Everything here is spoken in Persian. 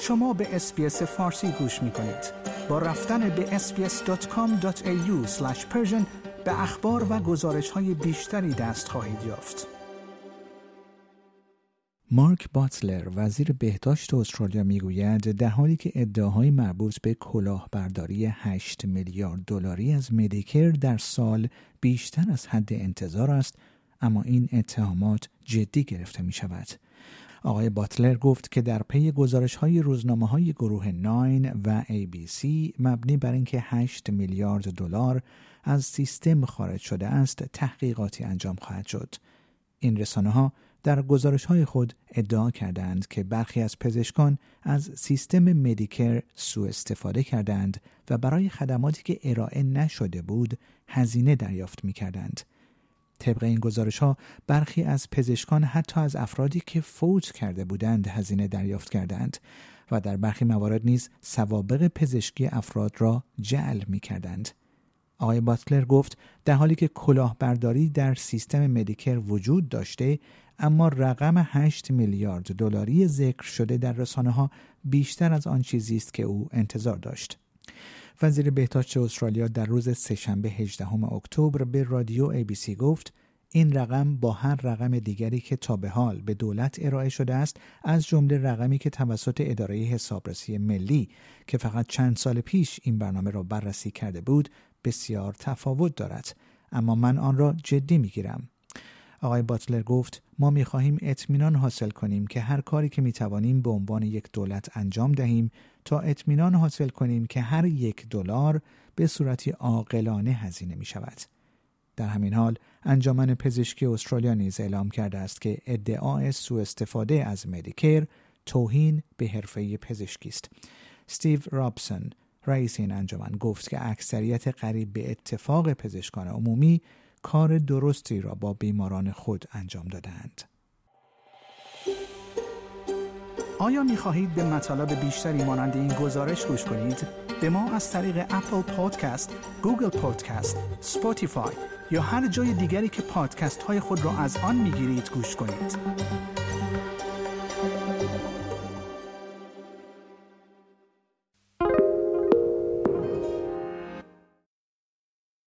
شما به SBS فارسی گوش می کنید. با رفتن به sbs.com.au به اخبار و گزارش های بیشتری دست خواهید یافت. مارک باتلر وزیر بهداشت استرالیا می‌گوید در حالی که ادعاهای مربوط به کلاهبرداری 8 میلیارد دلاری از Medicare در سال بیشتر از حد انتظار است اما این اتهامات جدی گرفته می شود. آقای باتلر گفت که در پی گزارش های روزنامه های گروه ناین و ABC مبنی بر اینکه 8 میلیارد دلار از سیستم خارج شده است تحقیقاتی انجام خواهد شد. این رسانه ها در گزارش های خود ادعا کردند که برخی از پزشکان از سیستم مدیکر سوء استفاده کردند و برای خدماتی که ارائه نشده بود هزینه دریافت می کردند. طبق این گزارش ها برخی از پزشکان حتی از افرادی که فوت کرده بودند هزینه دریافت کردند و در برخی موارد نیز سوابق پزشکی افراد را جعل می کردند. آقای باتلر گفت در حالی که کلاهبرداری در سیستم مدیکر وجود داشته اما رقم 8 میلیارد دلاری ذکر شده در رسانه ها بیشتر از آن چیزی است که او انتظار داشت. وزیر بهداشت استرالیا در روز سهشنبه 18 اکتبر به رادیو ABC گفت این رقم با هر رقم دیگری که تا به حال به دولت ارائه شده است از جمله رقمی که توسط اداره حسابرسی ملی که فقط چند سال پیش این برنامه را بررسی کرده بود بسیار تفاوت دارد اما من آن را جدی می گیرم. آقای باتلر گفت ما می خواهیم اطمینان حاصل کنیم که هر کاری که می توانیم به عنوان یک دولت انجام دهیم تا اطمینان حاصل کنیم که هر یک دلار به صورتی عاقلانه هزینه می شود. در همین حال انجمن پزشکی استرالیا نیز اعلام کرده است که ادعای سوء استفاده از مدیکر توهین به حرفه پزشکی است. استیو رابسون رئیس این انجمن گفت که اکثریت قریب به اتفاق پزشکان عمومی کار درستی را با بیماران خود انجام دادند. آیا می خواهید به مطالب بیشتری مانند این گزارش گوش کنید؟ به ما از طریق Apple Podcast، Google Podcast، Spotify یا هر جای دیگری که پادکست های خود را از آن می گیرید گوش کنید.